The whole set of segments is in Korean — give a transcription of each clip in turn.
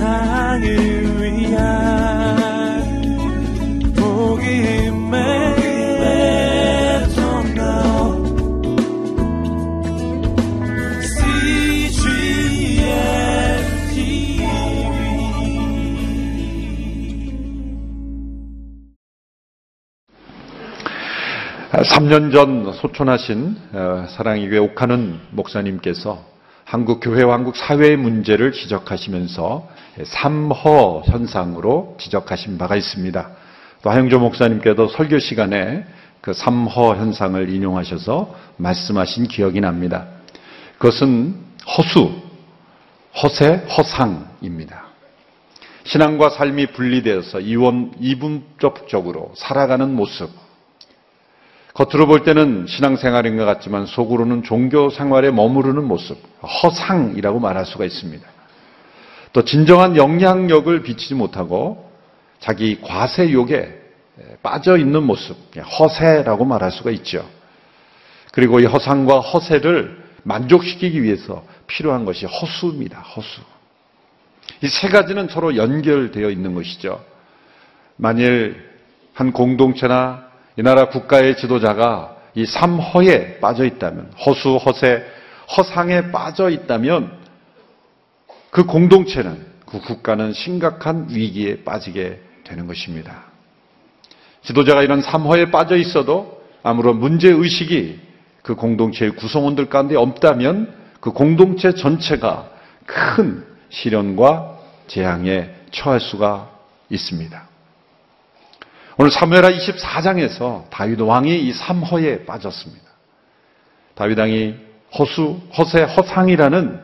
세상을 위한 복음의 삼 년 전 소촌하신 어, 사랑의 교회 옥하는 목사님께서 한국 교회와 한국 사회의 문제를 지적하시면서 삼허 현상으로 지적하신 바가 있습니다. 또 하영조 목사님께도 설교 시간에 그 삼허 현상을 인용하셔서 말씀하신 기억이 납니다. 그것은 허수, 허세, 허상입니다. 신앙과 삶이 분리되어서 이원, 이분적으로 살아가는 모습, 겉으로 볼 때는 신앙생활인 것 같지만 속으로는 종교 생활에 머무르는 모습, 허상이라고 말할 수가 있습니다. 또 진정한 영향력을 비치지 못하고 자기 과세욕에 빠져 있는 모습, 허세라고 말할 수가 있죠. 그리고 이 허상과 허세를 만족시키기 위해서 필요한 것이 허수입니다. 허수. 이 세 가지는 서로 연결되어 있는 것이죠. 만일 한 공동체나 이 나라 국가의 지도자가 이 삼허에 빠져 있다면, 허수, 허세, 허상에 빠져 있다면 그 공동체는, 그 국가는 심각한 위기에 빠지게 되는 것입니다. 지도자가 이런 삼허에 빠져 있어도 아무런 문제의식이 그 공동체의 구성원들 가운데 없다면 그 공동체 전체가 큰 시련과 재앙에 처할 수가 있습니다. 오늘 사무엘하 24장에서 다윗 왕이 이 삼허에 빠졌습니다. 다윗 왕이 허수, 허세, 허상이라는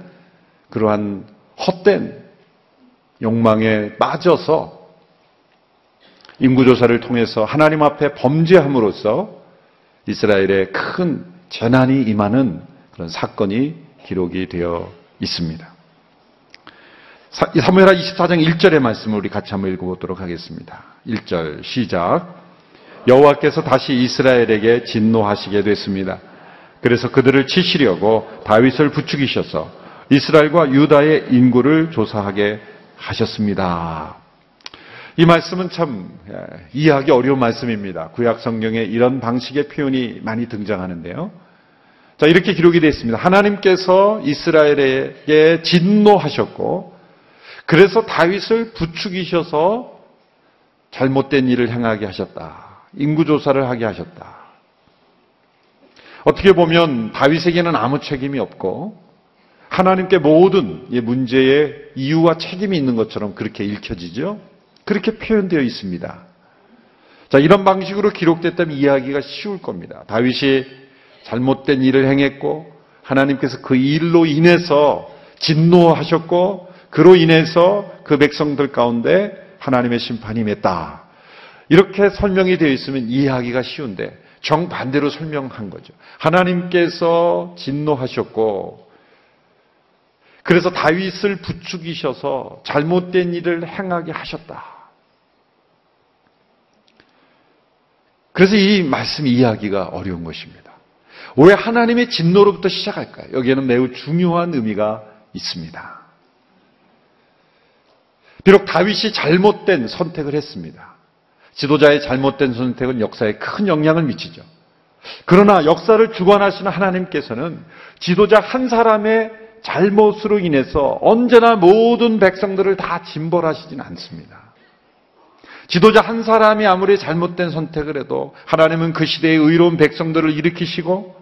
그러한 헛된 욕망에 빠져서 인구조사를 통해서 하나님 앞에 범죄함으로써 이스라엘에 큰 재난이 임하는 그런 사건이 기록이 되어 있습니다. 사무엘하 24장 1절의 말씀을 우리 같이 한번 읽어보도록 하겠습니다. 1절 시작. 여호와께서 다시 이스라엘에게 진노하시게 됐습니다. 그래서 그들을 치시려고 다윗을 부추기셔서 이스라엘과 유다의 인구를 조사하게 하셨습니다. 이 말씀은 참 예, 이해하기 어려운 말씀입니다. 구약 성경에 이런 방식의 표현이 많이 등장하는데요. 자, 이렇게 기록이 되어 있습니다. 하나님께서 이스라엘에게 진노하셨고 그래서 다윗을 부추기셔서 잘못된 일을 행하게 하셨다. 인구조사를 하게 하셨다. 어떻게 보면 다윗에게는 아무 책임이 없고 하나님께 모든 문제의 이유와 책임이 있는 것처럼 그렇게 읽혀지죠. 그렇게 표현되어 있습니다. 자, 이런 방식으로 기록됐다면 이해하기가 쉬울 겁니다. 다윗이 잘못된 일을 행했고 하나님께서 그 일로 인해서 진노하셨고 그로 인해서 그 백성들 가운데 하나님의 심판이 맺다. 이렇게 설명이 되어 있으면 이해하기가 쉬운데 정반대로 설명한 거죠. 하나님께서 진노하셨고 그래서 다윗을 부추기셔서 잘못된 일을 행하게 하셨다. 그래서 이 말씀 이해하기가 어려운 것입니다. 왜 하나님의 진노로부터 시작할까요? 여기에는 매우 중요한 의미가 있습니다. 비록 다윗이 잘못된 선택을 했습니다. 지도자의 잘못된 선택은 역사에 큰 영향을 미치죠. 그러나 역사를 주관하시는 하나님께서는 지도자 한 사람의 잘못으로 인해서 언제나 모든 백성들을 다 징벌하시진 않습니다. 지도자 한 사람이 아무리 잘못된 선택을 해도 하나님은 그 시대의 의로운 백성들을 일으키시고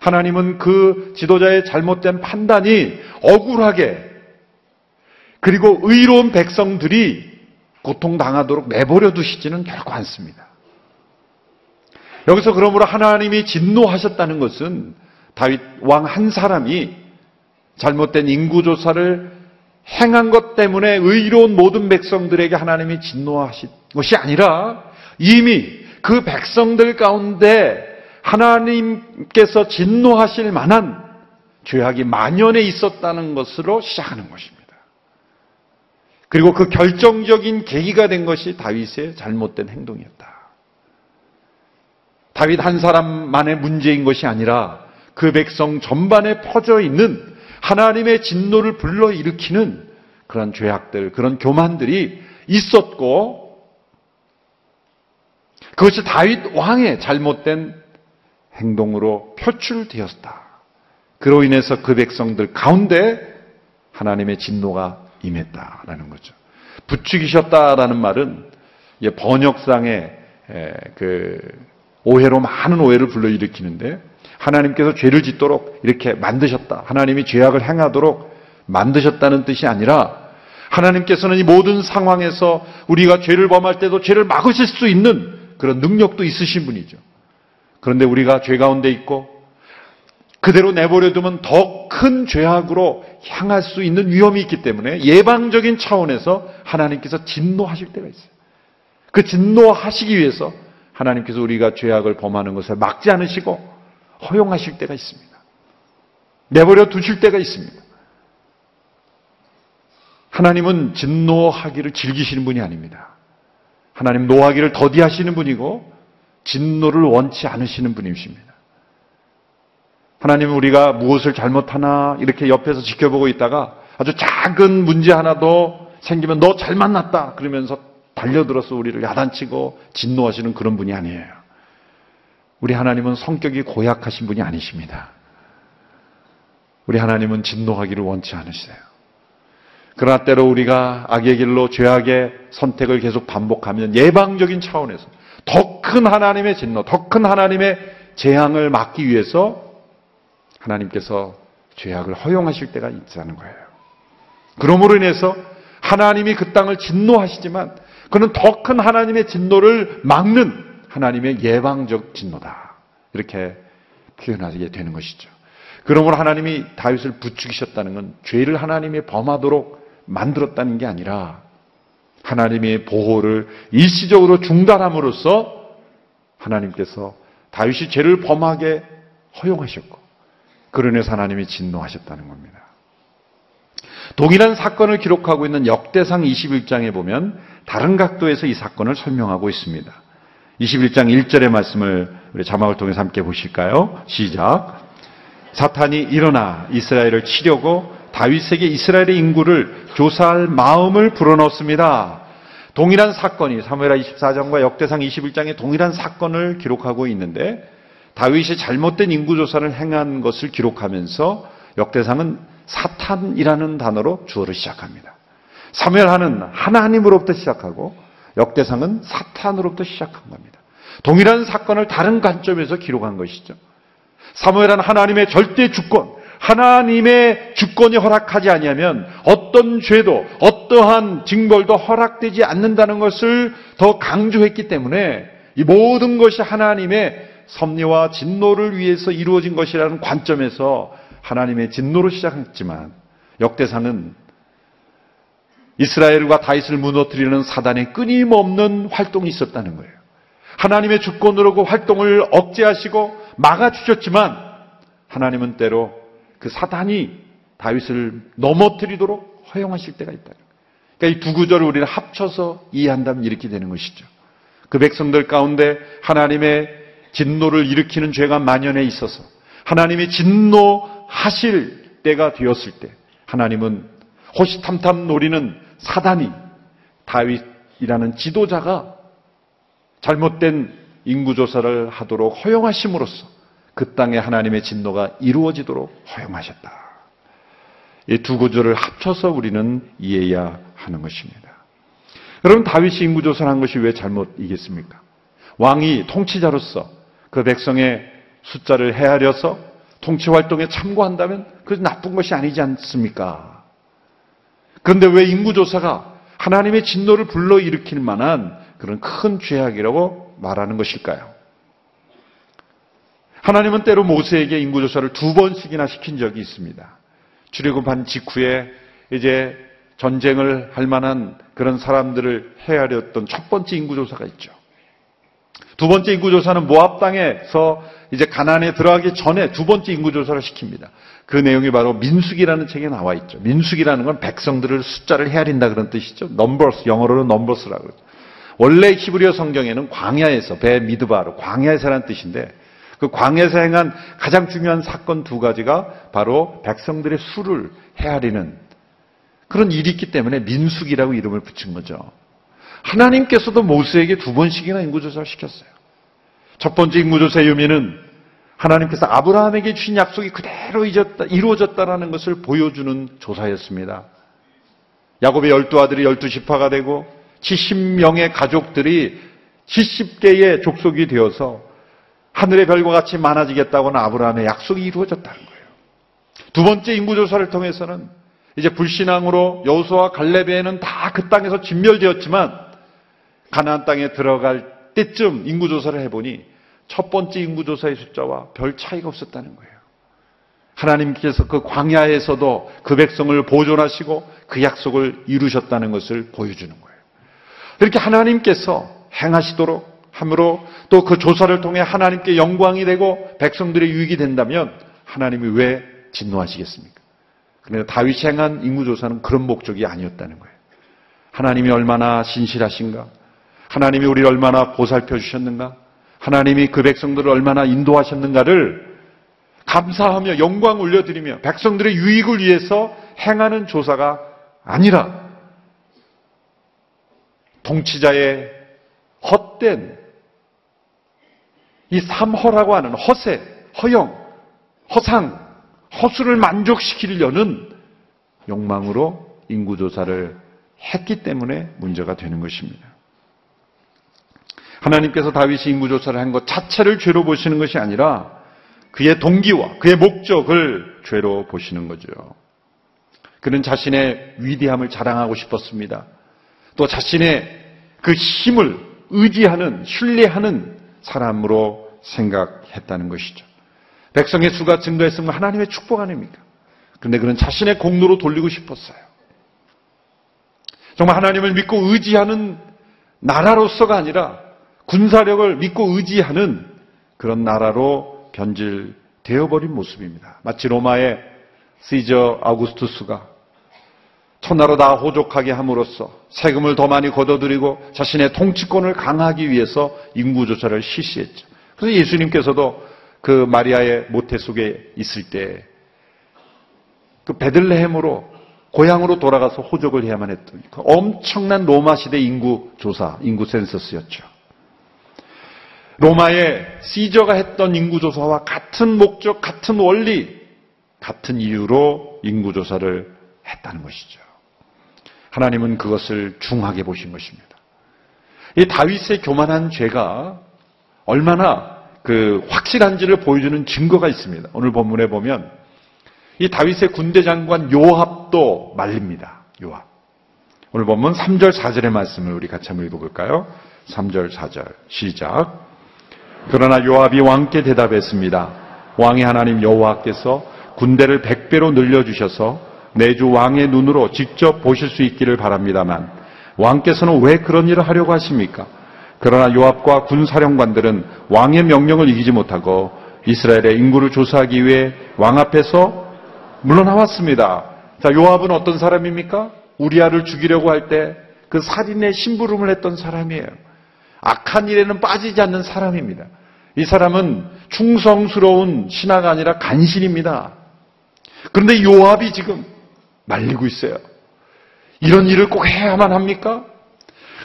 하나님은 그 지도자의 잘못된 판단이 억울하게 그리고 의로운 백성들이 고통당하도록 내버려 두시지는 결코 않습니다. 여기서 그러므로 하나님이 진노하셨다는 것은 다윗 왕 한 사람이 잘못된 인구조사를 행한 것 때문에 의로운 모든 백성들에게 하나님이 진노하신 것이 아니라 이미 그 백성들 가운데 하나님께서 진노하실 만한 죄악이 만연해 있었다는 것으로 시작하는 것입니다. 그리고 그 결정적인 계기가 된 것이 다윗의 잘못된 행동이었다. 다윗 한 사람만의 문제인 것이 아니라 그 백성 전반에 퍼져 있는 하나님의 진노를 불러일으키는 그런 죄악들, 그런 교만들이 있었고 그것이 다윗 왕의 잘못된 행동으로 표출되었다. 그로 인해서 그 백성들 가운데 하나님의 진노가 임했다라는 거죠. 부추기셨다라는 말은 번역상의 그 오해로 많은 오해를 불러일으키는데 하나님께서 죄를 짓도록 이렇게 만드셨다. 하나님이 죄악을 행하도록 만드셨다는 뜻이 아니라 하나님께서는 이 모든 상황에서 우리가 죄를 범할 때도 죄를 막으실 수 있는 그런 능력도 있으신 분이죠. 그런데 우리가 죄 가운데 있고 그대로 내버려두면 더 큰 죄악으로 향할 수 있는 위험이 있기 때문에 예방적인 차원에서 하나님께서 진노하실 때가 있어요. 그 진노하시기 위해서 하나님께서 우리가 죄악을 범하는 것을 막지 않으시고 허용하실 때가 있습니다. 내버려 두실 때가 있습니다. 하나님은 진노하기를 즐기시는 분이 아닙니다. 하나님 노하기를 더디하시는 분이고 진노를 원치 않으시는 분이십니다. 하나님은 우리가 무엇을 잘못하나 이렇게 옆에서 지켜보고 있다가 아주 작은 문제 하나도 생기면 너 잘 만났다 그러면서 달려들어서 우리를 야단치고 진노하시는 그런 분이 아니에요. 우리 하나님은 성격이 고약하신 분이 아니십니다. 우리 하나님은 진노하기를 원치 않으세요. 그러나 때로 우리가 악의 길로 죄악의 선택을 계속 반복하면 예방적인 차원에서 더 큰 하나님의 진노, 더 큰 하나님의 재앙을 막기 위해서 하나님께서 죄악을 허용하실 때가 있다는 거예요. 그러므로 인해서 하나님이 그 땅을 진노하시지만 그는 더 큰 하나님의 진노를 막는 하나님의 예방적 진노다. 이렇게 표현하게 되는 것이죠. 그러므로 하나님이 다윗을 부추기셨다는 건 죄를 하나님이 범하도록 만들었다는 게 아니라 하나님의 보호를 일시적으로 중단함으로써 하나님께서 다윗이 죄를 범하게 허용하셨고 그러면서 하나님이 진노하셨다는 겁니다. 동일한 사건을 기록하고 있는 역대상 21장에 보면 다른 각도에서 이 사건을 설명하고 있습니다. 21장 1절의 말씀을 우리 자막을 통해서 함께 보실까요? 시작. 사탄이 일어나 이스라엘을 치려고 다윗에게 이스라엘의 인구를 조사할 마음을 불어넣습니다. 동일한 사건이 사무엘하 24장과 역대상 21장에 동일한 사건을 기록하고 있는데 다윗이 잘못된 인구 조사를 행한 것을 기록하면서 역대상은 사탄이라는 단어로 주어를 시작합니다. 사무엘하는 하나님으로부터 시작하고 역대상은 사탄으로부터 시작한 겁니다. 동일한 사건을 다른 관점에서 기록한 것이죠. 사무엘은 하나님의 절대 주권, 하나님의 주권이 허락하지 아니하면 어떤 죄도 어떠한 징벌도 허락되지 않는다는 것을 더 강조했기 때문에 이 모든 것이 하나님의 섭리와 진노를 위해서 이루어진 것이라는 관점에서 하나님의 진노로 시작했지만 역대사는 이스라엘과 다윗을 무너뜨리는 사단의 끊임없는 활동이 있었다는 거예요. 하나님의 주권으로 그 활동을 억제하시고 막아주셨지만 하나님은 때로 그 사단이 다윗을 넘어뜨리도록 허용하실 때가 있다. 그러니까 이 두 구절을 우리는 합쳐서 이해한다면 이렇게 되는 것이죠. 그 백성들 가운데 하나님의 진노를 일으키는 죄가 만연해 있어서 하나님이 진노하실 때가 되었을 때 하나님은 호시탐탐 노리는 사단이 다윗이라는 지도자가 잘못된 인구조사를 하도록 허용하심으로써 그 땅에 하나님의 진노가 이루어지도록 허용하셨다. 이 두 구절을 합쳐서 우리는 이해해야 하는 것입니다. 여러분 다윗이 인구조사를 한 것이 왜 잘못이겠습니까? 왕이 통치자로서 그 백성의 숫자를 헤아려서 통치 활동에 참고한다면 그것이 나쁜 것이 아니지 않습니까? 그런데 왜 인구조사가 하나님의 진노를 불러일으킬 만한 그런 큰 죄악이라고 말하는 것일까요? 하나님은 때로 모세에게 인구조사를 두 번씩이나 시킨 적이 있습니다. 출애굽한 직후에 이제 전쟁을 할 만한 그런 사람들을 헤아렸던 첫 번째 인구조사가 있죠. 두 번째 인구조사는 모압 땅에서 이제 가나안에 들어가기 전에 두 번째 인구조사를 시킵니다. 그 내용이 바로 민수기라는 책에 나와 있죠. 민수기라는 건 백성들을 숫자를 헤아린다 그런 뜻이죠. Numbers, 영어로는 Numbers라고 그러죠. 원래 히브리어 성경에는 광야에서 배 미드바로 광야에서라는 뜻인데 그 광야에서 행한 가장 중요한 사건 두 가지가 바로 백성들의 수를 헤아리는 그런 일이 있기 때문에 민숙이라고 이름을 붙인 거죠. 하나님께서도 모세에게 두 번씩이나 인구조사를 시켰어요. 첫 번째 인구조사의 의미는 하나님께서 아브라함에게 주신 약속이 그대로 이루어졌다라는 것을 보여주는 조사였습니다. 야곱의 열두 아들이 열두 지파가 되고 70명의 가족들이 70개의 족속이 되어서 하늘의 별과 같이 많아지겠다고는 아브라함의 약속이 이루어졌다는 거예요. 두 번째 인구조사를 통해서는 이제 불신앙으로 여호수와 갈렙에는 다 그 땅에서 진멸되었지만 가나안 땅에 들어갈 때쯤 인구조사를 해보니 첫 번째 인구조사의 숫자와 별 차이가 없었다는 거예요. 하나님께서 그 광야에서도 그 백성을 보존하시고 그 약속을 이루셨다는 것을 보여주는 거예요. 이렇게 하나님께서 행하시도록 함으로 또 그 조사를 통해 하나님께 영광이 되고 백성들의 유익이 된다면 하나님이 왜 진노하시겠습니까? 그런데 다윗이 행한 인구조사는 그런 목적이 아니었다는 거예요. 하나님이 얼마나 신실하신가? 하나님이 우리를 얼마나 보살펴 주셨는가? 하나님이 그 백성들을 얼마나 인도하셨는가를 감사하며 영광 올려드리며 백성들의 유익을 위해서 행하는 조사가 아니라 통치자의 헛된 이 삼허라고 하는 허세, 허영, 허상, 허수를 만족시키려는 욕망으로 인구조사를 했기 때문에 문제가 되는 것입니다. 하나님께서 다윗이 인구조사를 한 것 자체를 죄로 보시는 것이 아니라 그의 동기와 그의 목적을 죄로 보시는 거죠. 그는 자신의 위대함을 자랑하고 싶었습니다. 또 자신의 그 힘을 의지하는, 신뢰하는 사람으로 생각했다는 것이죠. 백성의 수가 증가했으면 하나님의 축복 아닙니까? 그런데 그는 자신의 공로로 돌리고 싶었어요. 정말 하나님을 믿고 의지하는 나라로서가 아니라 군사력을 믿고 의지하는 그런 나라로 변질되어 버린 모습입니다. 마치 로마의 시저 아우구스투스가 천하로 다 호족하게 함으로써 세금을 더 많이 걷어들이고 자신의 통치권을 강하기 위해서 인구조사를 실시했죠. 그래서 예수님께서도 그 마리아의 모태 속에 있을 때 그 베들레헴으로 고향으로 돌아가서 호적을 해야만 했던 그 엄청난 로마 시대 인구 조사, 인구 센서스였죠. 로마의 시저가 했던 인구 조사와 같은 목적, 같은 원리, 같은 이유로 인구 조사를 했다는 것이죠. 하나님은 그것을 중하게 보신 것입니다. 이 다윗의 교만한 죄가 얼마나 그 확실한지를 보여주는 증거가 있습니다. 오늘 본문에 보면 이 다윗의 군대 장관 요합도 말립니다. 요합. 오늘 본문 3절 4절의 말씀을 우리 같이 한번 읽어볼까요? 3절 4절 시작. 그러나 요압이 왕께 대답했습니다. 왕의 하나님 여호와께서 군대를 백배로 늘려주셔서 내주 왕의 눈으로 직접 보실 수 있기를 바랍니다만 왕께서는 왜 그런 일을 하려고 하십니까? 그러나 요압과 군사령관들은 왕의 명령을 이기지 못하고 이스라엘의 인구를 조사하기 위해 왕 앞에서 물러나왔습니다. 자, 요압은 어떤 사람입니까? 우리아를 죽이려고 할 때 그 살인의 심부름을 했던 사람이에요. 악한 일에는 빠지지 않는 사람입니다. 이 사람은 충성스러운 신하가 아니라 간신입니다. 그런데 요압이 지금 말리고 있어요. 이런 일을 꼭 해야만 합니까?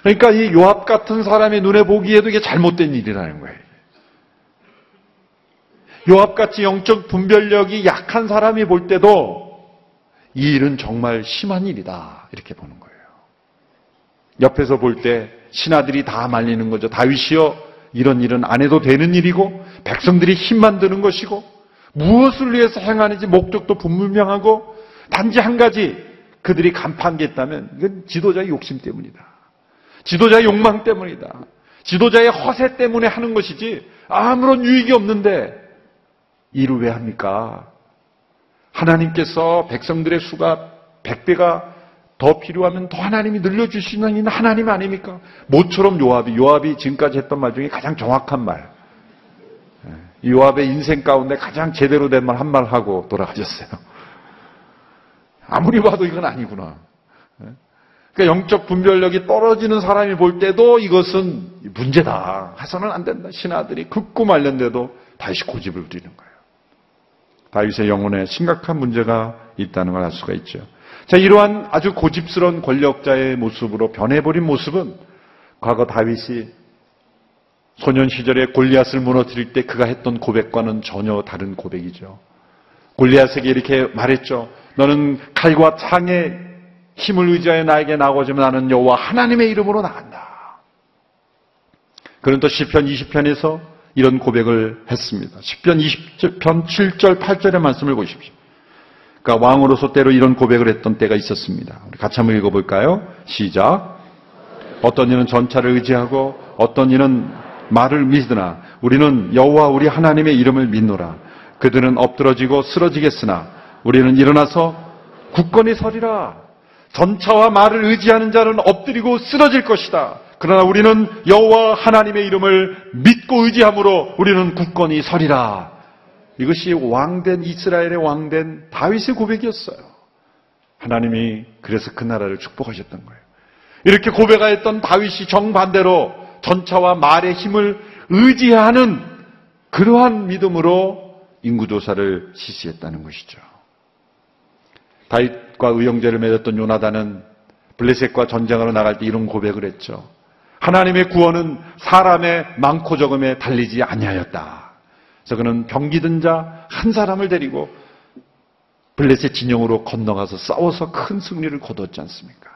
그러니까 이 요압 같은 사람의 눈에 보기에도 이게 잘못된 일이라는 거예요. 요압같이 영적 분별력이 약한 사람이 볼 때도 이 일은 정말 심한 일이다. 이렇게 보는 거예요. 옆에서 볼 때 신하들이 다 말리는 거죠. 다윗이여 이런 일은 안 해도 되는 일이고 백성들이 힘만 드는 것이고 무엇을 위해서 행하는지 목적도 분명하고 단지 한 가지 그들이 간파한 게 있다면 이건 지도자의 욕심 때문이다. 지도자의 욕망 때문이다. 지도자의 허세 때문에 하는 것이지 아무런 유익이 없는데 일을 왜 합니까? 하나님께서 백성들의 수가 100배가 더 필요하면 더 하나님이 늘려주시는 하나님 아닙니까? 모처럼 요압이, 요압이 지금까지 했던 말 중에 가장 정확한 말. 예, 요압의 인생 가운데 가장 제대로 된 말 한 말 하고 돌아가셨어요. 아무리 봐도 이건 아니구나. 예? 그러니까 영적 분별력이 떨어지는 사람이 볼 때도 이것은 문제다. 해서는 안 된다. 신하들이 극구 말렸는데도 다시 고집을 부리는 거예요. 다윗의 영혼에 심각한 문제가 있다는 걸 알 수가 있죠. 자, 이러한 아주 고집스러운 권력자의 모습으로 변해버린 모습은 과거 다윗이 소년 시절에 골리앗을 무너뜨릴 때 그가 했던 고백과는 전혀 다른 고백이죠. 골리앗에게 이렇게 말했죠. 너는 칼과 창의 힘을 의지하여 나에게 나오지만 나는 여호와 하나님의 이름으로 나간다. 그는 또 시편 20편에서 이런 고백을 했습니다. 시편 20편 7절 8절의 말씀을 보십시오. 그러니까 왕으로서 때로 이런 고백을 했던 때가 있었습니다. 우리 같이 한번 읽어볼까요? 시작. 어떤 이는 전차를 의지하고 어떤 이는 말을 믿으나 우리는 여호와 우리 하나님의 이름을 믿노라. 그들은 엎드러지고 쓰러지겠으나 우리는 일어나서 굳건히 서리라. 전차와 말을 의지하는 자는 엎드리고 쓰러질 것이다. 그러나 우리는 여호와 하나님의 이름을 믿고 의지함으로 우리는 굳건히 서리라. 이것이 왕된 이스라엘의 왕된 다윗의 고백이었어요. 하나님이 그래서 그 나라를 축복하셨던 거예요. 이렇게 고백하였던 다윗이 정반대로 전차와 말의 힘을 의지하는 그러한 믿음으로 인구조사를 실시했다는 것이죠. 다윗과 의형제를 맺었던 요나단은 블레셋과 전쟁하러 나갈 때 이런 고백을 했죠. 하나님의 구원은 사람의 많고 적음에 달리지 아니하였다. 그래서 그는 병기든 자 한 사람을 데리고 블레셋 진영으로 건너가서 싸워서 큰 승리를 거뒀지 않습니까?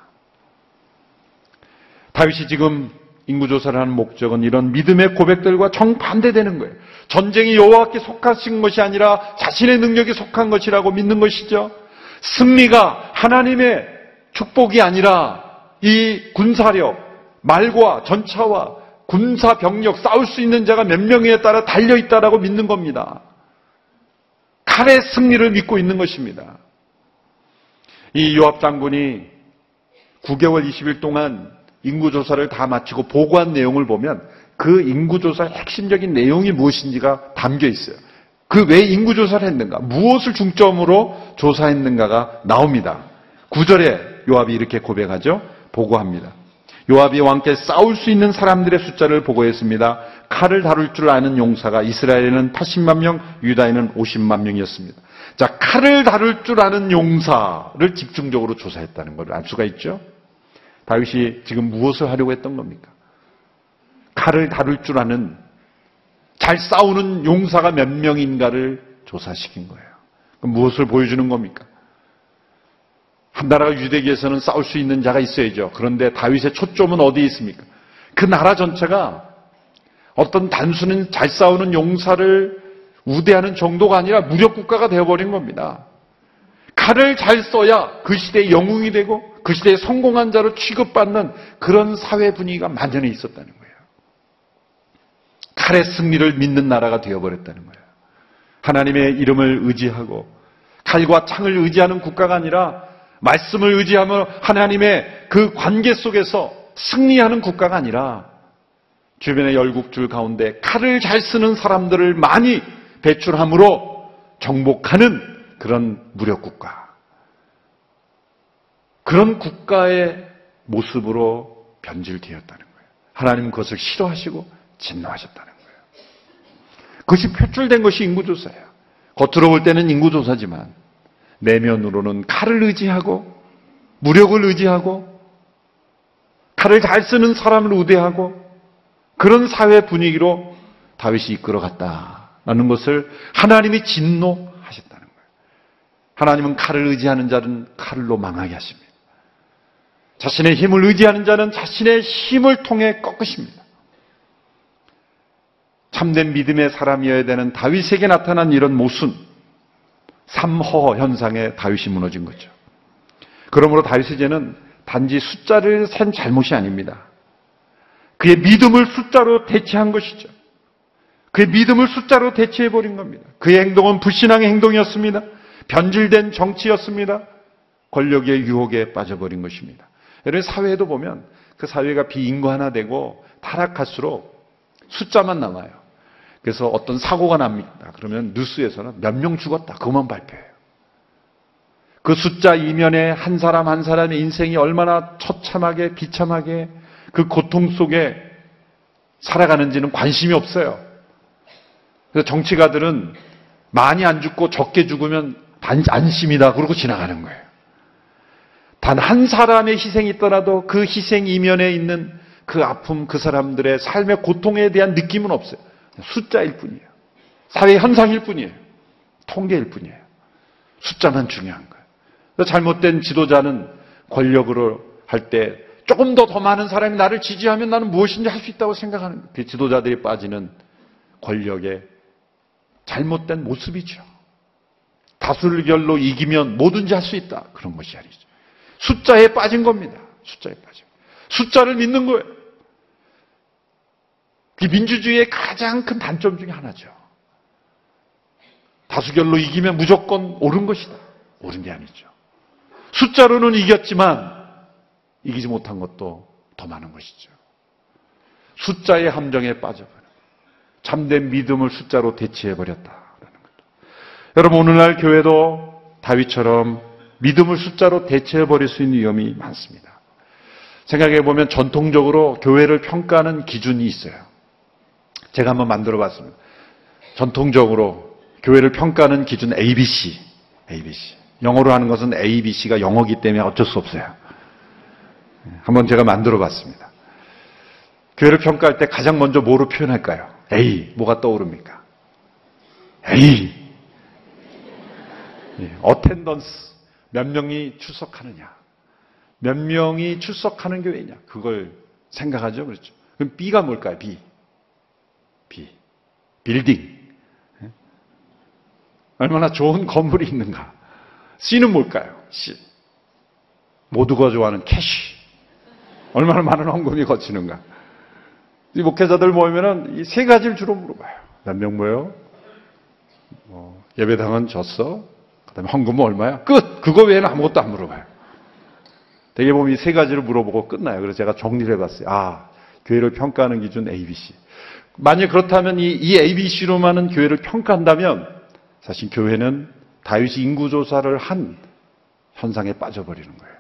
다윗이 지금 인구조사를 하는 목적은 이런 믿음의 고백들과 정반대되는 거예요. 전쟁이 여호와께 속하신 것이 아니라 자신의 능력이 속한 것이라고 믿는 것이죠. 승리가 하나님의 축복이 아니라 이 군사력, 말과 전차와 군사 병력 싸울 수 있는 자가 몇 명에 따라 달려 있다라고 믿는 겁니다. 칼의 승리를 믿고 있는 것입니다. 이 요압 장군이 9개월 20일 동안 인구 조사를 다 마치고 보고한 내용을 보면 그 인구 조사의 핵심적인 내용이 무엇인지가 담겨 있어요. 그 왜 인구 조사를 했는가, 무엇을 중점으로 조사했는가가 나옵니다. 9절에 요압이 이렇게 고백하죠. 보고합니다. 요압이 왕께 싸울 수 있는 사람들의 숫자를 보고했습니다. 칼을 다룰 줄 아는 용사가 이스라엘에는 80만 명, 유다에는 50만 명이었습니다. 자, 칼을 다룰 줄 아는 용사를 집중적으로 조사했다는 것을 알 수가 있죠. 다윗이 지금 무엇을 하려고 했던 겁니까? 칼을 다룰 줄 아는 잘 싸우는 용사가 몇 명인가를 조사시킨 거예요. 무엇을 보여주는 겁니까? 한 나라가 유대기에서는 싸울 수 있는 자가 있어야죠. 그런데 다윗의 초점은 어디에 있습니까? 그 나라 전체가 어떤 단순한 잘 싸우는 용사를 우대하는 정도가 아니라 무력 국가가 되어버린 겁니다. 칼을 잘 써야 그 시대의 영웅이 되고 그 시대의 성공한 자로 취급받는 그런 사회 분위기가 만연해 있었다는 거예요. 칼의 승리를 믿는 나라가 되어버렸다는 거예요. 하나님의 이름을 의지하고 칼과 창을 의지하는 국가가 아니라 말씀을 의지하며 하나님의 그 관계 속에서 승리하는 국가가 아니라 주변의 열국줄 가운데 칼을 잘 쓰는 사람들을 많이 배출함으로 정복하는 그런 무력 국가. 그런 국가의 모습으로 변질되었다는 거예요. 하나님은 그것을 싫어하시고 진노하셨다는 거예요. 그것이 표출된 것이 인구조사예요. 겉으로 볼 때는 인구조사지만 내면으로는 칼을 의지하고 무력을 의지하고 칼을 잘 쓰는 사람을 우대하고 그런 사회 분위기로 다윗이 이끌어갔다라는 것을 하나님이 진노하셨다는 거예요. 하나님은 칼을 의지하는 자는 칼로 망하게 하십니다. 자신의 힘을 의지하는 자는 자신의 힘을 통해 꺾으십니다. 참된 믿음의 사람이어야 되는 다윗에게 나타난 이런 모순, 삼허 현상에 다윗이 무너진 거죠. 그러므로 다윗의 죄는 단지 숫자를 센 잘못이 아닙니다. 그의 믿음을 숫자로 대체한 것이죠. 그의 믿음을 숫자로 대체해버린 겁니다. 그의 행동은 불신앙의 행동이었습니다. 변질된 정치였습니다. 권력의 유혹에 빠져버린 것입니다. 여러분 사회에도 보면 그 사회가 비인간화 되고 타락할수록 숫자만 남아요. 그래서 어떤 사고가 납니다. 그러면 뉴스에서는 몇 명 죽었다. 그것만 발표해요. 그 숫자 이면에 한 사람 한 사람의 인생이 얼마나 처참하게 비참하게 그 고통 속에 살아가는지는 관심이 없어요. 그래서 정치가들은 많이 안 죽고 적게 죽으면 안심이다. 그러고 지나가는 거예요. 단 한 사람의 희생이 있더라도 그 희생 이면에 있는 그 아픔, 그 사람들의 삶의 고통에 대한 느낌은 없어요. 숫자일 뿐이에요. 사회 현상일 뿐이에요. 통계일 뿐이에요. 숫자만 중요한 거예요. 잘못된 지도자는 권력으로 할 때 조금 더 더 많은 사람이 나를 지지하면 나는 무엇인지 할 수 있다고 생각하는 그 지도자들이 빠지는 권력의 잘못된 모습이죠. 다수결로 이기면 뭐든지 할 수 있다. 그런 것이 아니죠. 숫자에 빠진 겁니다. 숫자에 빠진. 숫자를 믿는 거예요. 그 민주주의의 가장 큰 단점 중에 하나죠. 다수결로 이기면 무조건 옳은 것이다. 옳은 게 아니죠. 숫자로는 이겼지만 이기지 못한 것도 더 많은 것이죠. 숫자의 함정에 빠져버려. 참된 믿음을 숫자로 대체해버렸다라는 거죠. 여러분, 오늘날 교회도 다윗처럼 믿음을 숫자로 대체해버릴 수 있는 위험이 많습니다. 생각해보면 전통적으로 교회를 평가하는 기준이 있어요. 제가 한번 만들어 봤습니다. 전통적으로 교회를 평가하는 기준 ABC. ABC. 영어로 하는 것은 ABC가 영어기 때문에 어쩔 수 없어요. 한번 제가 만들어 봤습니다. 교회를 평가할 때 가장 먼저 뭐로 표현할까요? A. 뭐가 떠오릅니까? A. 어텐던스. 몇 명이 출석하느냐. 몇 명이 출석하는 교회냐. 그걸 생각하죠. 그렇죠. 그럼 B가 뭘까요? B. B. 빌딩. 얼마나 좋은 건물이 있는가. C는 뭘까요? C. 모두가 좋아하는 cash. 얼마나 많은 헌금이 걷히는가. 이 목회자들 모이면은 이 세 가지를 주로 물어봐요. 몇 명 모여? 뭐, 예배당은 졌어? 그 다음에 헌금은 얼마야? 끝! 그거 외에는 아무것도 안 물어봐요. 대개 보면 이 세 가지를 물어보고 끝나요. 그래서 제가 정리를 해봤어요. 아, 교회를 평가하는 기준 ABC. 만약 그렇다면 이, 이 ABC로만은 교회를 평가한다면 사실 교회는 다윗이 인구조사를 한 현상에 빠져버리는 거예요.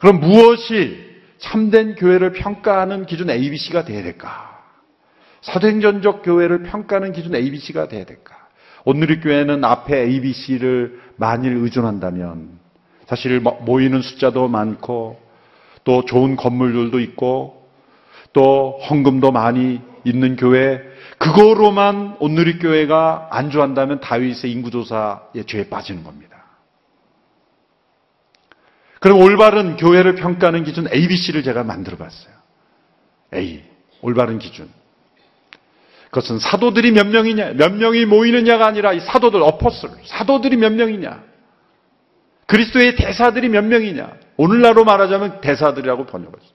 그럼 무엇이 참된 교회를 평가하는 기준 ABC가 돼야 될까? 사도행전적 교회를 평가하는 기준 ABC가 돼야 될까? 오늘의 교회는 앞에 ABC를 만일 의존한다면 사실 모이는 숫자도 많고 또 좋은 건물들도 있고 또 헌금도 많이 있는 교회 그거로만 오늘의 교회가 안주한다면 다윗의 인구조사의 죄에 빠지는 겁니다. 그럼 올바른 교회를 평가하는 기준 ABC를 제가 만들어 봤어요. A. 올바른 기준. 그것은 사도들이 몇 명이냐, 몇 명이 모이느냐가 아니라 이 사도들, 어퍼슬, 사도들이 몇 명이냐. 그리스도의 대사들이 몇 명이냐. 오늘날로 말하자면 대사들이라고 번역하죠.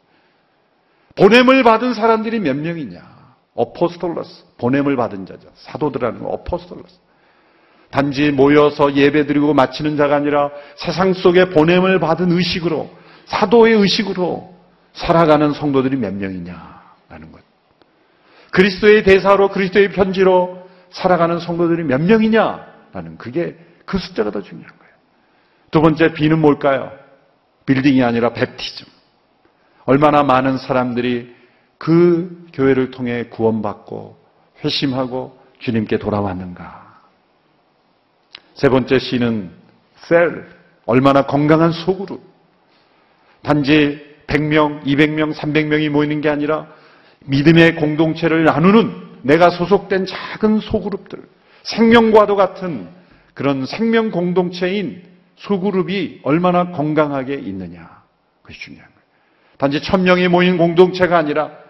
보냄을 받은 사람들이 몇 명이냐. 어포스톨러스, 보냄을 받은 자죠. 사도들하는 거, 어포스톨러스. 단지 모여서 예배드리고 마치는 자가 아니라 세상 속에 보냄을 받은 의식으로 사도의 의식으로 살아가는 성도들이 몇 명이냐라는 것. 그리스도의 대사로 그리스도의 편지로 살아가는 성도들이 몇 명이냐라는 그게 그 숫자가 더 중요한 거예요. 두 번째 B는 뭘까요? 빌딩이 아니라 베티즘. 얼마나 많은 사람들이 그 교회를 통해 구원받고 회심하고 주님께 돌아왔는가. 세 번째 C는 셀, 얼마나 건강한 소그룹. 단지 100명, 200명, 300명이 모이는 게 아니라 믿음의 공동체를 나누는 내가 소속된 작은 소그룹들, 생명과도 같은 그런 생명 공동체인 소그룹이 얼마나 건강하게 있느냐. 그것이 중요한 거예요. 단지 천명이 모인 공동체가 아니라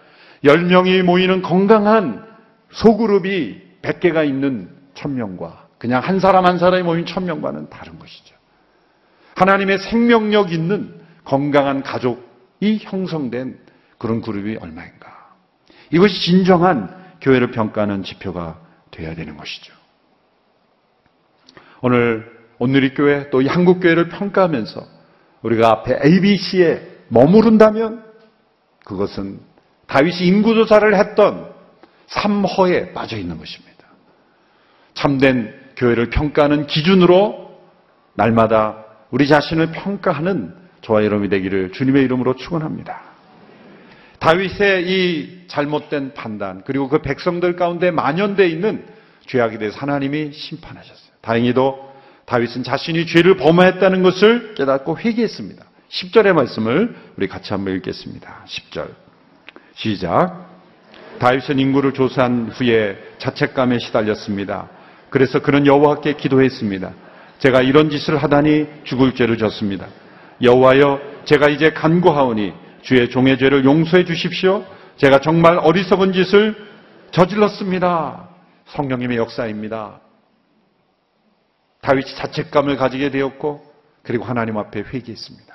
열명이 모이는 건강한 소그룹이 100개가 있는 천명과 그냥 한 사람 한 사람이 모인 천명과는 다른 것이죠. 하나님의 생명력 있는 건강한 가족이 형성된 그런 그룹이 얼마인가. 이것이 진정한 교회를 평가하는 지표가 되어야 되는 것이죠. 오늘 오늘의 교회 또 이 한국 교회를 평가하면서 우리가 앞에 ABC에 머무른다면 그것은 다윗이 인구조사를 했던 삼허에 빠져 있는 것입니다. 참된 교회를 평가하는 기준으로 날마다 우리 자신을 평가하는 저와 여러분이 되기를 주님의 이름으로 축원합니다. 다윗의 이 잘못된 판단 그리고 그 백성들 가운데 만연되어 있는 죄악에 대해서 하나님이 심판하셨어요. 다행히도 다윗은 자신이 죄를 범했다는 것을 깨닫고 회개했습니다. 10절의 말씀을 우리 같이 한번 읽겠습니다. 10절. 시작. 다윗은 인구를 조사한 후에 자책감에 시달렸습니다. 그래서 그는 여호와께 기도했습니다. 제가 이런 짓을 하다니 죽을 죄를 졌습니다. 여호와여, 제가 이제 간구하오니 주의 종의 죄를 용서해 주십시오. 제가 정말 어리석은 짓을 저질렀습니다. 성령님의 역사입니다. 다윗이 자책감을 가지게 되었고 그리고 하나님 앞에 회개했습니다.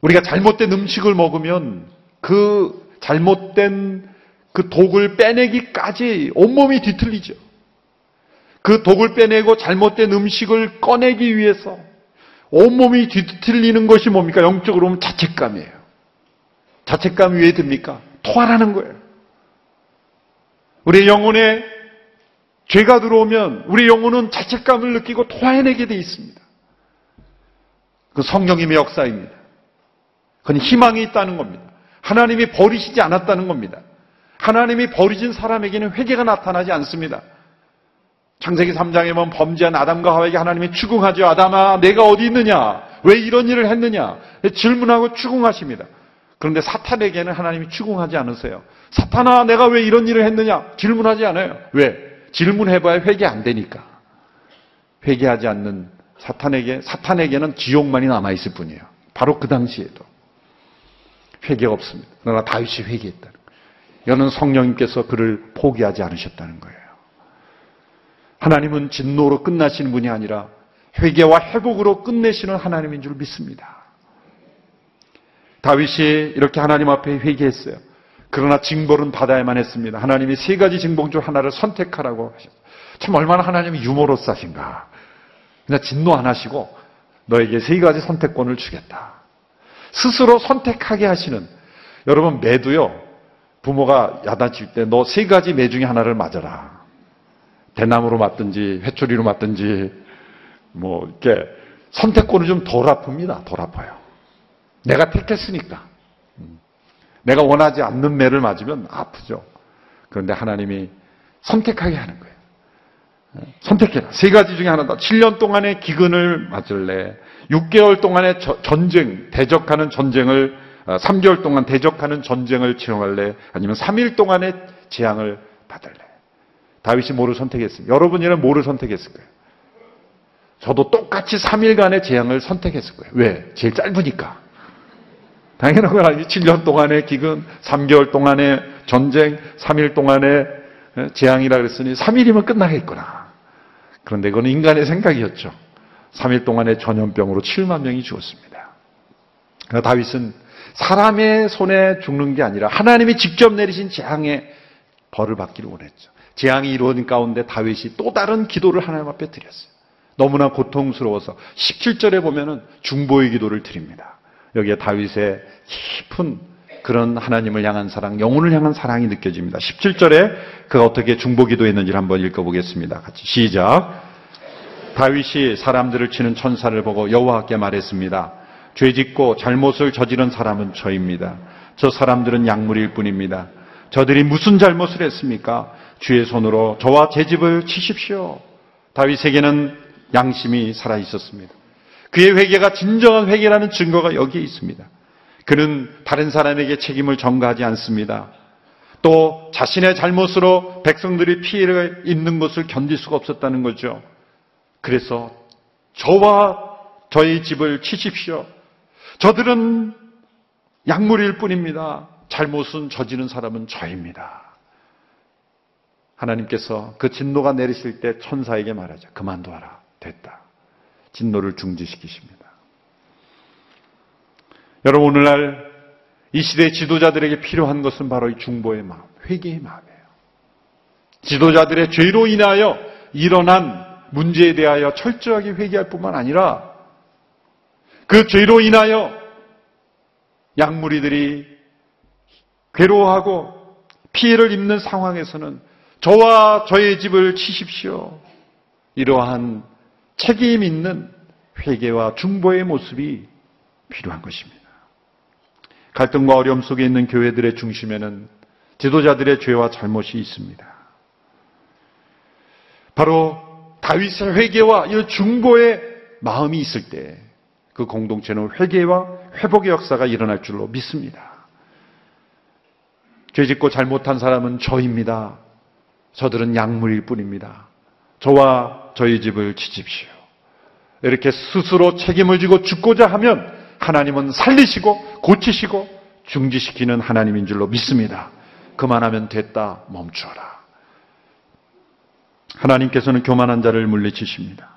우리가 잘못된 음식을 먹으면 그 잘못된 그 독을 빼내기까지 온몸이 뒤틀리죠. 그 독을 빼내고 잘못된 음식을 꺼내기 위해서 온몸이 뒤틀리는 것이 뭡니까? 영적으로 보면 자책감이에요. 자책감이 왜 듭니까? 토하라는 거예요. 우리 영혼에 죄가 들어오면 우리 영혼은 자책감을 느끼고 토해내게 돼 있습니다. 그 성령님의 역사입니다. 그건 희망이 있다는 겁니다. 하나님이 버리시지 않았다는 겁니다. 하나님이 버리진 사람에게는 회개가 나타나지 않습니다. 창세기 3장에 보면 범죄한 아담과 하와에게 하나님이 추궁하죠. 아담아, 내가 어디 있느냐? 왜 이런 일을 했느냐? 질문하고 추궁하십니다. 그런데 사탄에게는 하나님이 추궁하지 않으세요. 사탄아, 내가 왜 이런 일을 했느냐? 질문하지 않아요. 왜? 질문해봐야 회개 안 되니까. 회개하지 않는 사탄에게, 사탄에게는 지옥만이 남아있을 뿐이에요. 바로 그 당시에도. 회개가 없습니다. 그러나 다윗이 회개했다는 거예요. 이거는 성령님께서 그를 포기하지 않으셨다는 거예요. 하나님은 진노로 끝나시는 분이 아니라 회개와 회복으로 끝내시는 하나님인 줄 믿습니다. 다윗이 이렇게 하나님 앞에 회개했어요. 그러나 징벌은 받아야만 했습니다. 하나님이 세 가지 징벌 중 하나를 선택하라고 하셨어요. 참 얼마나 하나님이 유머러스하신가. 그냥 진노 안 하시고 너에게 세 가지 선택권을 주겠다. 스스로 선택하게 하시는 여러분 매도요. 부모가 야단칠 때 너 세 가지 매 중에 하나를 맞아라. 대나무로 맞든지 회초리로 맞든지 뭐 이렇게 선택권을 좀덜 아픕니다. 덜 아파요. 내가 택했으니까. 음. 내가 원하지 않는 매를 맞으면 아프죠. 그런데 하나님이 선택하게 하는 거예요. 선택해라. 세 가지 중에 하나다. 7년 동안의 기근을 맞을래. 6개월 동안의 전쟁, 대적하는 전쟁을, 3개월 어, 동안 대적하는 전쟁을 치용할래. 아니면 3일 동안의 재앙을 받을래. 다윗이 뭐를 선택했어요? 여러분이는 뭐를 선택했을 거예요? 저도 똑같이 3일간의 재앙을 선택했을 거예요. 왜? 제일 짧으니까. 당연한 건 아니지. 7년 동안의 기근, 3개월 동안의 전쟁, 3일 동안의 재앙이라 그랬으니 3일이면 끝나겠구나. 그런데 그건 인간의 생각이었죠. 3일 동안의 전염병으로 7만 명이 죽었습니다. 다윗은 사람의 손에 죽는 게 아니라 하나님이 직접 내리신 재앙의 벌을 받기를 원했죠. 재앙이 이루어진 가운데 다윗이 또 다른 기도를 하나님 앞에 드렸어요. 너무나 고통스러워서 17절에 보면은 중보의 기도를 드립니다. 여기에 다윗의 깊은 그런 하나님을 향한 사랑, 영혼을 향한 사랑이 느껴집니다. 17절에 그가 어떻게 중보 기도했는지를 한번 읽어보겠습니다. 같이 시작. 다윗이 사람들을 치는 천사를 보고 여호와께 말했습니다. 죄짓고 잘못을 저지른 사람은 저입니다. 저 사람들은 약물일 뿐입니다. 저들이 무슨 잘못을 했습니까? 주의 손으로 저와 제 집을 치십시오. 다윗에게는 양심이 살아 있었습니다. 그의 회개가 진정한 회개라는 증거가 여기에 있습니다. 그는 다른 사람에게 책임을 전가하지 않습니다. 또 자신의 잘못으로 백성들이 피해를 입는 것을 견딜 수가 없었다는 거죠. 그래서 저와 저의 집을 치십시오. 저들은 약물일 뿐입니다. 잘못은 저지른 사람은 저입니다. 하나님께서 그 진노가 내리실 때 천사에게 말하자. 그만둬라. 됐다. 진노를 중지시키십니다. 여러분, 오늘날 이 시대 지도자들에게 필요한 것은 바로 이 중보의 마음, 회개의 마음이에요. 지도자들의 죄로 인하여 일어난 문제에 대하여 철저하게 회개할 뿐만 아니라 그 죄로 인하여 약물이들이 괴로워하고 피해를 입는 상황에서는 저와 저의 집을 치십시오. 이러한 책임 있는 회개와 중보의 모습이 필요한 것입니다. 갈등과 어려움 속에 있는 교회들의 중심에는 지도자들의 죄와 잘못이 있습니다. 바로 다윗의 회개와 이 중보의 마음이 있을 때 그 공동체는 회개와 회복의 역사가 일어날 줄로 믿습니다. 죄 짓고 잘못한 사람은 저입니다. 저들은 약물일 뿐입니다. 저와 저희 집을 지집시오. 이렇게 스스로 책임을 지고 죽고자 하면 하나님은 살리시고 고치시고 중지시키는 하나님인 줄로 믿습니다. 그만하면 됐다 멈춰라. 하나님께서는 교만한 자를 물리치십니다.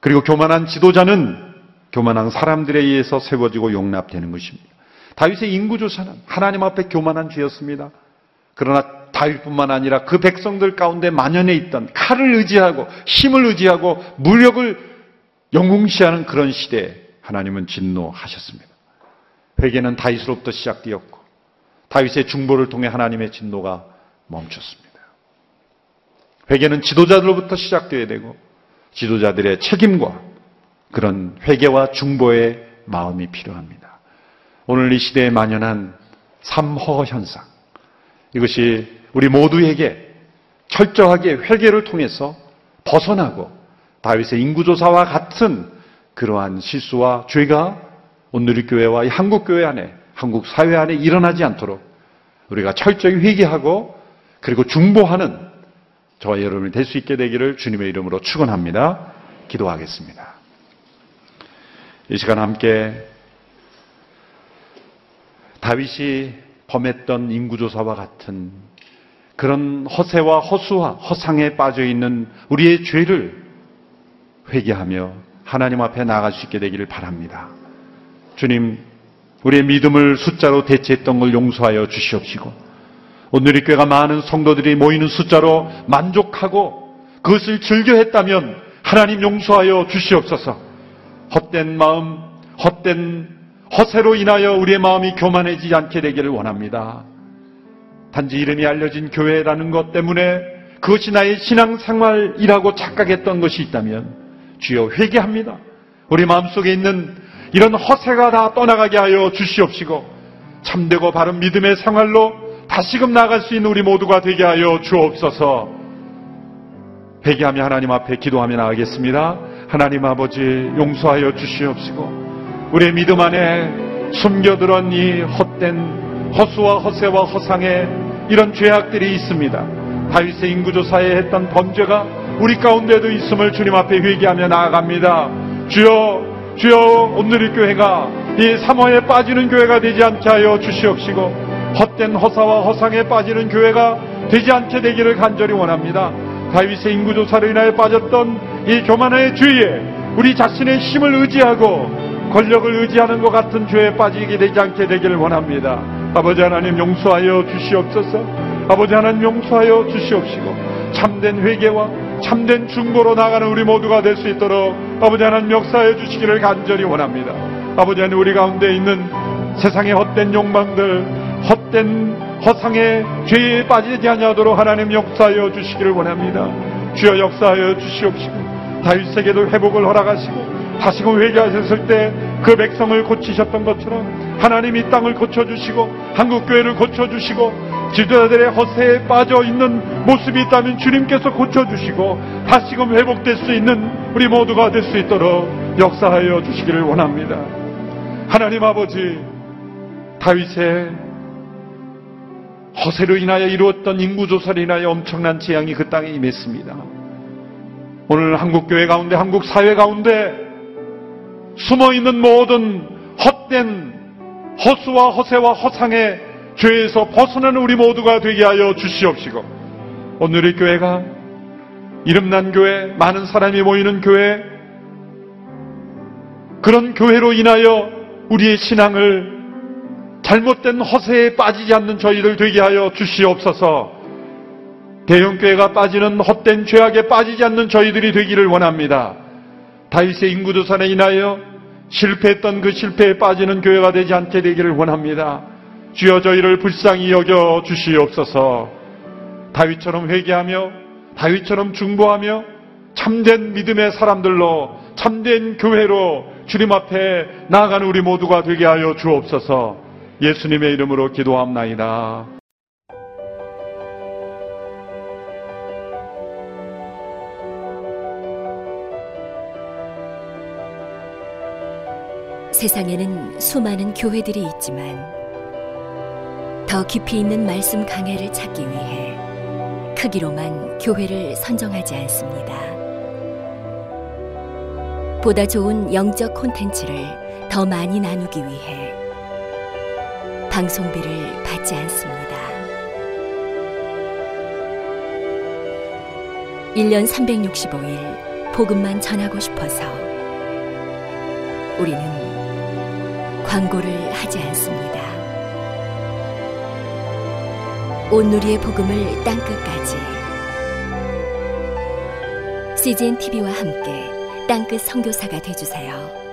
그리고 교만한 지도자는 교만한 사람들에 의해서 세워지고 용납되는 것입니다. 다윗의 인구 조사는 하나님 앞에 교만한 죄였습니다. 그러나 다윗뿐만 아니라 그 백성들 가운데 만연해 있던 칼을 의지하고 힘을 의지하고 무력을 영웅시하는 그런 시대에 하나님은 진노하셨습니다. 회개는 다윗으로부터 시작되었고 다윗의 중보를 통해 하나님의 진노가 멈췄습니다. 회개는 지도자들로부터 시작되어야 되고 지도자들의 책임과 그런 회개와 중보의 마음이 필요합니다. 오늘 이 시대에 만연한 삼허 현상 이것이 우리 모두에게 철저하게 회개를 통해서 벗어나고 다윗의 인구조사와 같은 그러한 실수와 죄가 오늘의 교회와 한국 교회 안에 한국 사회 안에 일어나지 않도록 우리가 철저히 회개하고 그리고 중보하는 저와 여러분이 될 수 있게 되기를 주님의 이름으로 축원합니다. 기도하겠습니다. 이 시간 함께 다윗이 범했던 인구조사와 같은 그런 허세와 허수와 허상에 빠져 있는 우리의 죄를 회개하며 하나님 앞에 나아갈 수 있게 되기를 바랍니다. 주님, 우리의 믿음을 숫자로 대체했던 걸 용서하여 주시옵시고, 오늘 이 교회가 많은 성도들이 모이는 숫자로 만족하고 그것을 즐겨 했다면 하나님 용서하여 주시옵소서. 헛된 마음, 헛된 허세로 인하여 우리의 마음이 교만해지지 않게 되기를 원합니다. 단지 이름이 알려진 교회라는 것 때문에 그것이 나의 신앙생활이라고 착각했던 것이 있다면 주여 회개합니다. 우리 마음속에 있는 이런 허세가 다 떠나가게 하여 주시옵시고 참되고 바른 믿음의 생활로 다시금 나아갈 수 있는 우리 모두가 되게 하여 주옵소서 회개하며 하나님 앞에 기도하며 나가겠습니다. 하나님 아버지 용서하여 주시옵시고 우리의 믿음 안에 숨겨들은 이 헛된 허수와 허세와 허상의 이런 죄악들이 있습니다. 다윗의 인구조사에 했던 범죄가 우리 가운데도 있음을 주님 앞에 회개하며 나아갑니다. 주여, 주여, 오늘의 교회가 이 사모에 빠지는 교회가 되지 않게 하여 주시옵시고, 헛된 허사와 허상에 빠지는 교회가 되지 않게 되기를 간절히 원합니다. 다윗의 인구 조사로 인하여 빠졌던 이 교만의 죄에 우리 자신의 힘을 의지하고 권력을 의지하는 것 같은 죄에 빠지게 되지 않게 되기를 원합니다. 아버지 하나님 용서하여 주시옵소서. 아버지 하나님 용서하여 주시옵시고 참된 회개와 참된 중보로 나가는 우리 모두가 될 수 있도록 아버지 하나님 역사해 주시기를 간절히 원합니다. 아버지 하나님 우리 가운데 있는 세상의 헛된 욕망들, 헛된 허상의 죄에 빠지지 아니하도록 하나님 역사하여 주시기를 원합니다. 주여 역사하여 주시옵시고 다윗에게도 회복을 허락하시고 다시금 회개하셨을 때 그 백성을 고치셨던 것처럼 하나님 이 땅을 고쳐주시고 한국교회를 고쳐주시고 지도자들의 허세에 빠져 있는 모습이 있다면 주님께서 고쳐주시고 다시금 회복될 수 있는 우리 모두가 될 수 있도록 역사하여 주시기를 원합니다. 하나님 아버지 다윗의 허세로 인하여 이루었던 인구조사로 인하여 엄청난 재앙이 그 땅에 임했습니다. 오늘 한국교회 가운데 한국 사회 가운데 숨어 있는 모든 헛된 허수와 허세와 허상의 죄에서 벗어나는 우리 모두가 되게 하여 주시옵시고 오늘의 교회가 이름난 교회 많은 사람이 모이는 교회 그런 교회로 인하여 우리의 신앙을 잘못된 허세에 빠지지 않는 저희들 되게 하여 주시옵소서 대형교회가 빠지는 헛된 죄악에 빠지지 않는 저희들이 되기를 원합니다. 다윗의 인구조산에 인하여 실패했던 그 실패에 빠지는 교회가 되지 않게 되기를 원합니다. 주여 저희를 불쌍히 여겨 주시옵소서. 다윗처럼 회개하며 다윗처럼 중보하며 참된 믿음의 사람들로 참된 교회로 주님 앞에 나아가는 우리 모두가 되게 하여 주옵소서. 예수님의 이름으로 기도합나이다. 세상에는 수많은 교회들이 있지만 더 깊이 있는 말씀 강해를 찾기 위해 크기로만 교회를 선정하지 않습니다. 보다 좋은 영적 콘텐츠를 더 많이 나누기 위해 방송비를 받지 않습니다. 1년 365일 복음만 전하고 싶어서 우리는 광고를 하지 않습니다. 온누리의 복음을 땅끝까지 CGN TV와 함께 땅끝 선교사가 되주세요.